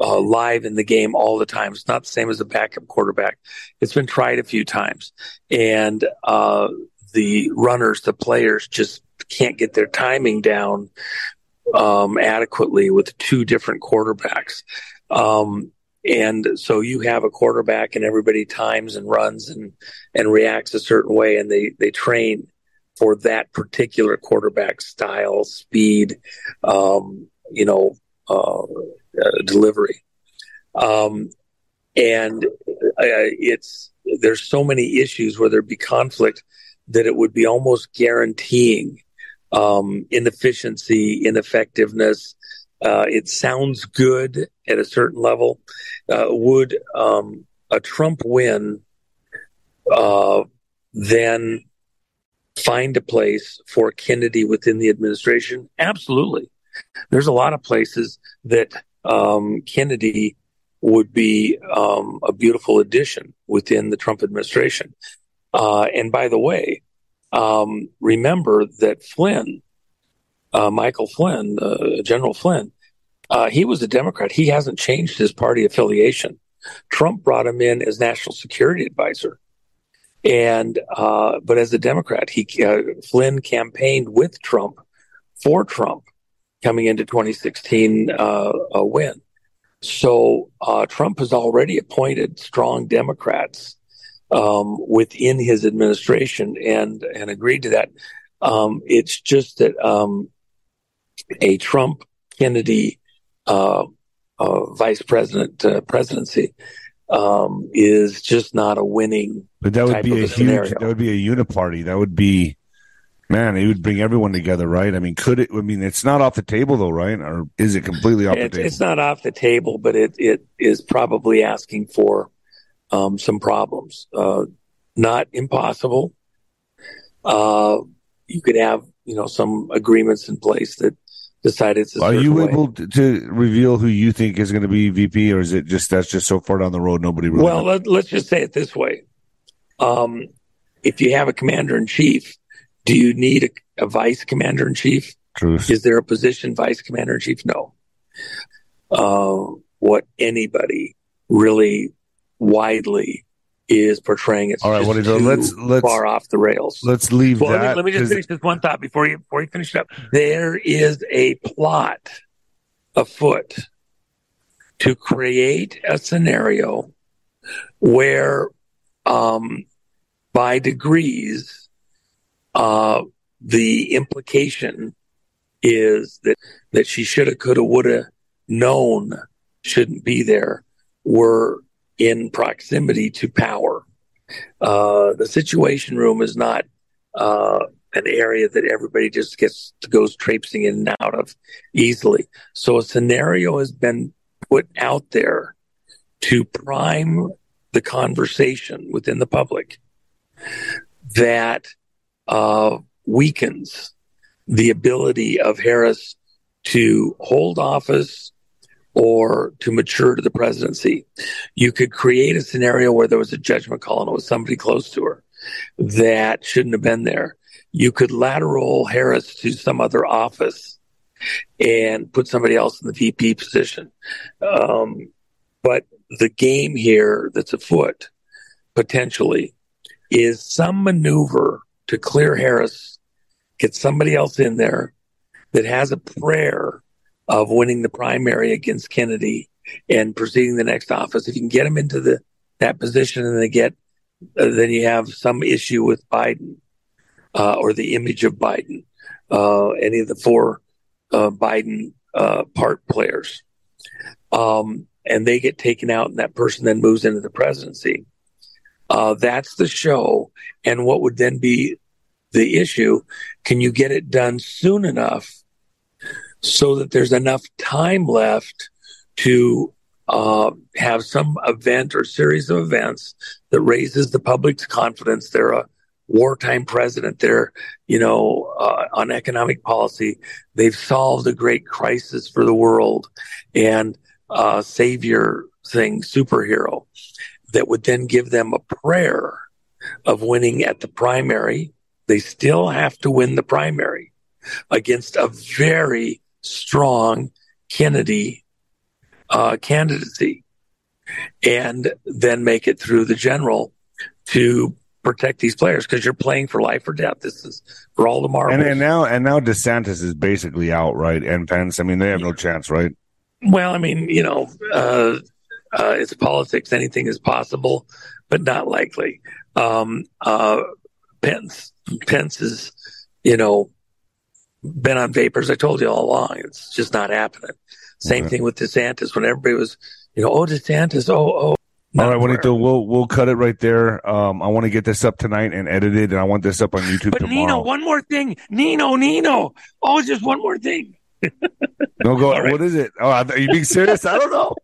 uh, live in the game all the time. It's not the same as a backup quarterback. It's been tried a few times, and uh, the runners, the players, just can't get their timing down um, adequately with two different quarterbacks. Um, and so you have a quarterback, and everybody times and runs and and reacts a certain way, and they they train for that particular quarterback style, speed, um, you know, uh, uh, delivery. Um, and it's there's so many issues where there'd be conflict that it would be almost guaranteeing um, inefficiency, ineffectiveness. Uh, it sounds good at a certain level. Uh, would um, a Trump win uh, then find a place for Kennedy within the administration? Absolutely. There's a lot of places that um, Kennedy would be um, a beautiful addition within the Trump administration. Uh, and by the way, um, remember that Flynn, uh, Michael Flynn, uh, General Flynn, uh, he was a Democrat. He hasn't changed his party affiliation. Trump brought him in as national security advisor. And, uh, but as a Democrat, he, uh, Flynn campaigned with Trump for Trump coming into 2016, a win. So, Trump has already appointed strong Democrats um, within his administration and and agreed to that. Um, it's just that um, a Trump Kennedy uh, uh, vice president uh, presidency um, is just not a winning. But that would be a, a huge. That would be a uniparty. That would be. Man, it would bring everyone together, right? I mean, could it? I mean, it's not off the table, though, right? Or is it completely off It's, the table? it's not off the table, but it it is probably asking for um, some problems. Uh, not impossible. Uh, you could have, you know, some agreements in place that decide it's a Are you way. able to, reveal who you think is going to be VP, or is it just that's just so far down the road nobody really? Well, knows? let, let's just say it this way. Um, if you have a commander in chief, do you need a, a vice commander in chief? Truth. Is there a position vice commander in chief? No. Uh, what anybody really widely is portraying it's All right, just what is it? too Let's- let's- far off the rails. Let's leave Well, let me, that. let me just finish this one thought before you before you finish it up. There is a plot afoot to create a scenario where, um, by degrees, uh, the implication is that that she shoulda, coulda, woulda known shouldn't be there were in proximity to power. Uh, the situation room is not uh, an area that everybody just gets goes traipsing in and out of easily. So a scenario has been put out there to prime the conversation within the public that uh, weakens the ability of Harris to hold office or to mature to the presidency. You could create a scenario where there was a judgment call and it was somebody close to her that shouldn't have been there. You could lateral Harris to some other office and put somebody else in the VP position. Um, but the game here that's afoot potentially is some maneuver to clear Harris, get somebody else in there that has a prayer of winning the primary against Kennedy and proceeding the next office. If you can get them into the that position and they get, uh, then you have some issue with Biden uh, or the image of Biden, uh, any of the four uh, Biden uh, part players, um, and they get taken out, and that person then moves into the presidency. Uh, that's the show, and what would then be the issue? Can you get it done soon enough so that there's enough time left to uh, have some event or series of events that raises the public's confidence. They're a wartime president. They're, you know, uh, on economic policy. They've solved a great crisis for the world and uh, savior thing, superhero that would then give them a prayer of winning at the primary. They still have to win the primary against a very strong Kennedy uh, candidacy and then make it through the general to protect these players because you're playing for life or death. This is for all the marbles. and, and now and now DeSantis is basically out, right? And Pence. I mean, they have no chance, right? well, I mean, you know, uh, uh, it's politics. Anything is possible, but not likely. Um, uh, Pence, Pence is, you know, been on vapors. I told you all along. It's just not happening. Same Okay. thing with DeSantis. When everybody was, you know, oh DeSantis, oh oh, All right, Juanito, we'll we'll cut it right there. Um, I want to get this up tonight and edit it, and I want this up on YouTube but tomorrow. Nino, one more thing, Nino, Nino. Oh, just one more thing. no, go. Right. What is it? Oh, are you being serious? I don't know.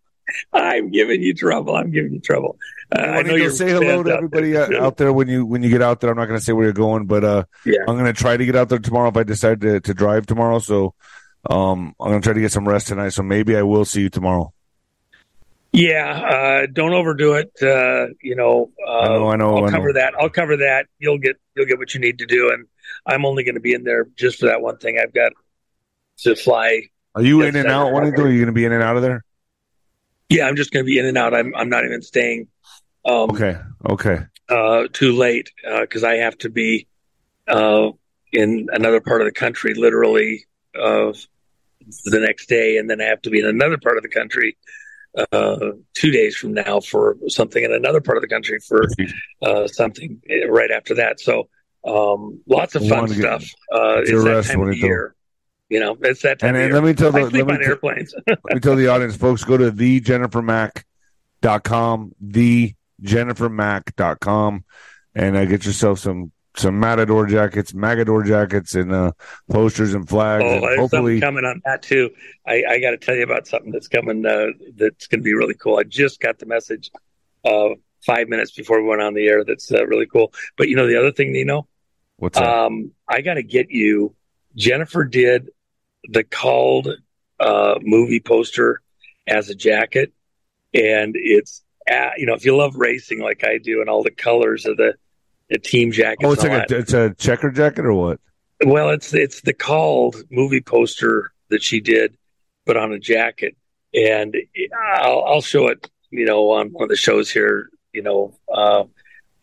I'm giving you trouble. I'm giving you trouble. Uh, I know you say hello to everybody out there. out there. when you when you get out there. I'm not going to say where you're going, but uh, yeah. I'm going to try to get out there tomorrow if I decide to, to drive tomorrow. So um, I'm going to try to get some rest tonight. So maybe I will see you tomorrow. Yeah, uh, don't overdo it. Uh, you know, uh, I know, I know. I'll I cover that. I'll cover that. You'll get you'll get what you need to do, and I'm only going to be in there just for that one thing. I've got to fly. Are you in and out? What? Are you going to be in and out of there? Yeah, I'm just going to be in and out. I'm I'm not even staying. Um, okay. Okay. Uh, too late because uh, I have to be uh, in another part of the country, literally uh, the next day, and then I have to be in another part of the country uh, two days from now for something in another part of the country for uh, something right after that. So um, lots of fun stuff. Uh, it's that time of year. You know, it's that time and, and let me tell the, I sleep on t- airplanes. let me tell the audience, folks, go to thejennifermack.com, thejennifermack.com, and uh, get yourself some some Matador jackets, Magador jackets, and uh, posters and flags. Oh, and hopefully... coming on that too. I, I got to tell you about something that's coming. Uh, that's going to be really cool. I just got the message uh, five minutes before we went on the air. That's uh, really cool. But you know the other thing, Nino. What's that? Um, I got to get you. Jennifer did the called uh, movie poster as a jacket, and it's at, you know if you love racing like I do, and all the colors of the a team jacket. Oh, it's like a, it's a checker jacket or what? Well, it's it's the called movie poster that she did, but on a jacket, and I'll, I'll show it. You know, on one of the shows here. You know, uh,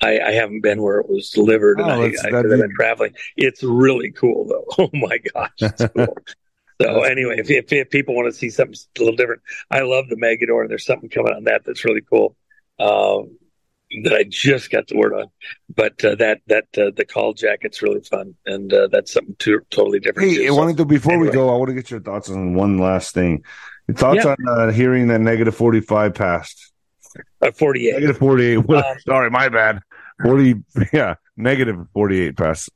I, I, haven't been where it was delivered, and oh, I, I, have been traveling. It's really cool, though. Oh my gosh, cool. So anyway, if, if, if, people want to see something a little different, I love the Megador, and there's something coming on that that's really cool. Uh, that I just got the word on. But uh, that that uh, the call jacket's really fun, and uh, that's something to, totally different. Hey, too, I so, wanted to before anyway. we go, I want to get your thoughts on one last thing. Your thoughts yeah. on uh, hearing that negative forty five passed. Uh, forty eight. Negative forty eight. Um, Sorry, my bad. Forty. Yeah, negative forty eight pass.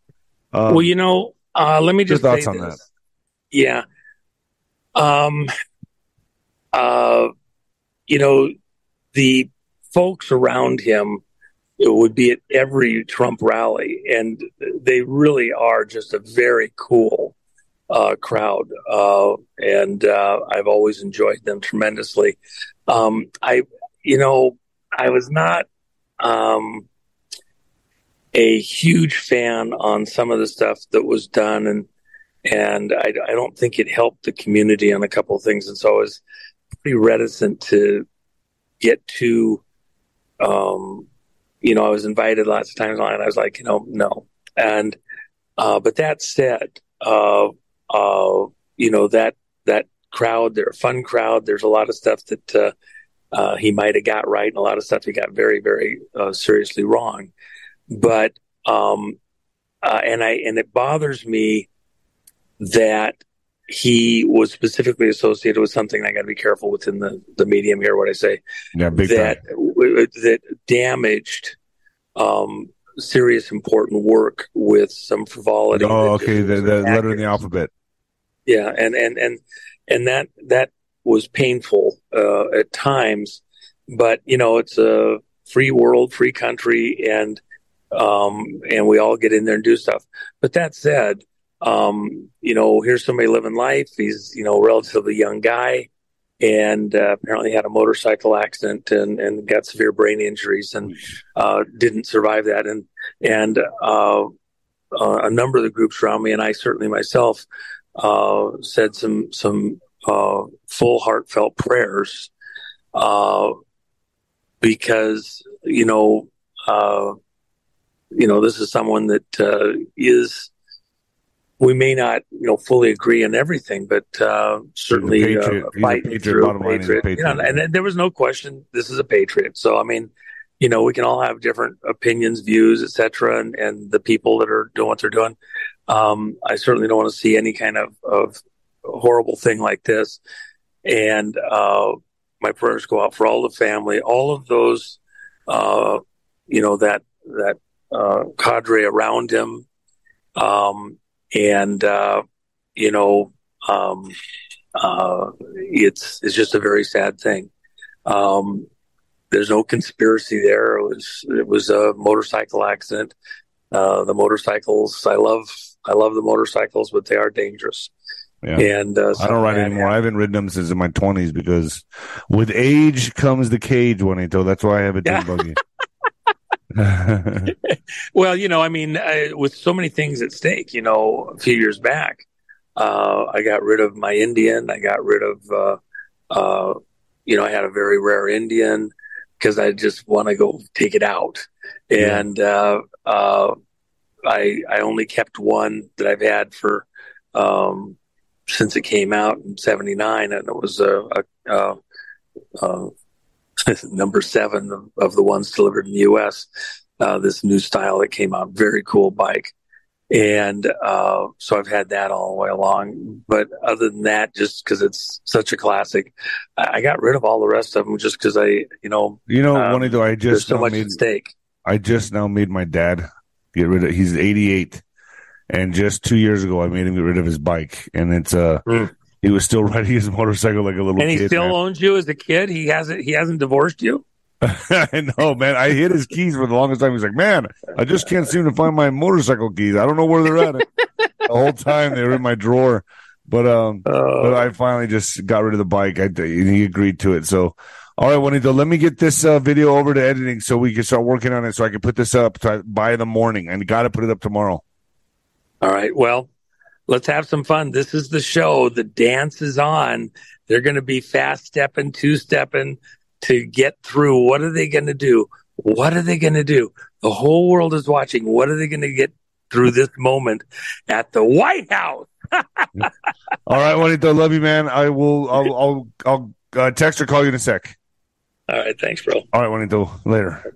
Um, well, you know, uh, let me just your thoughts on this. that. Yeah. Um. Uh. You know, the folks around him would be at every Trump rally, and they really are just a very cool uh, crowd, uh, and uh, I've always enjoyed them tremendously. Um, I, you know, I was not um, a huge fan on some of the stuff that was done, and and I, I don't think it helped the community on a couple of things, and so I was pretty reticent to get too um, you know, I was invited lots of times and I was like, you know, no. And, uh, but that said, uh, uh, you know, that, that crowd, they're a fun crowd. There's a lot of stuff that, uh, he might have got right and a lot of stuff he got very, very, uh, seriously wrong. But, um, uh, and I, and it bothers me that he was specifically associated with something. I got to be careful within the, the medium here. What I say, yeah, that w- that damaged um, serious important work with some frivolity. Oh, okay, the, the letter in the alphabet. Yeah, and and and and that that was painful uh, at times, but you know it's a free world, free country, and um, and we all get in there and do stuff. But that said, um, you know, here's somebody living life. He's, you know, relatively young guy and uh, apparently had a motorcycle accident and, and got severe brain injuries and uh, didn't survive that. And, and uh, uh a number of the groups around me, and I certainly myself, uh, said some, some uh, full heartfelt prayers because, you know, you know, this is someone that is we may not, you know, fully agree on everything, but uh, certainly uh, fighting through a patriot. patriot. You know, and there was no question this is a patriot. So I mean, you know, we can all have different opinions, views, etc., and, and the people that are doing what they're doing. Um, I certainly don't want to see any kind of, of horrible thing like this. And uh, my prayers go out for all the family, all of those, uh, you know, that, that, uh, cadre around him. Um, and, uh, you know, um, uh, it's, it's just a very sad thing. Um, there's no conspiracy there. It was, it was a motorcycle accident. Uh, the motorcycles, I love, I love the motorcycles, but they are dangerous. Yeah. And uh, I don't ride anymore. I haven't ridden them since in my twenties because with age comes the cage, Juanito. That's why I have a dune buggy. Well, you know, I mean, I, with so many things at stake, you know, a few years back, uh, I got rid of my Indian. I got rid of, uh, uh, you know, I had a very rare Indian because I just want to go take it out. Yeah. And, uh, uh, I, I only kept one that I've had for, um, since it came out in 79 and it was a, a, a, uh number seven of, of the ones delivered in the U.S. Uh, this new style that came out, very cool bike, and uh, so I've had that all the way along. But other than that, just because it's such a classic, I, I got rid of all the rest of them just because I, you know, you know, Um, Juanito, I just so much made, at stake. I just now made my dad get rid of. He's 88, and just two years ago, I made him get rid of his bike, and it's uh, Mm. he was still riding his motorcycle like a little And he kid. still man. owns you as a kid. He hasn't. He hasn't divorced you. I know, man. I hid his keys for the longest time. He's like, man, I just can't seem to find my motorcycle keys. I don't know where they're at. the whole time they were in my drawer. But um, but Uh, I finally just got rid of the bike. I, he agreed to it. So, all right, Juanito, let me get this uh, video over to editing so we can start working on it. So I can put this up by the morning. And got to put it up tomorrow. All right. Well, let's have some fun. This is the show. The dance is on. They're going to be fast stepping, two stepping to get through. What are they going to do? What are they going to do? The whole world is watching. What are they going to get through this moment at the White House? All right, Juanito, love you, man. I will. I'll. I'll. I'll uh, text or call you in a sec. All right. Thanks, bro. All right, Juanito. Later.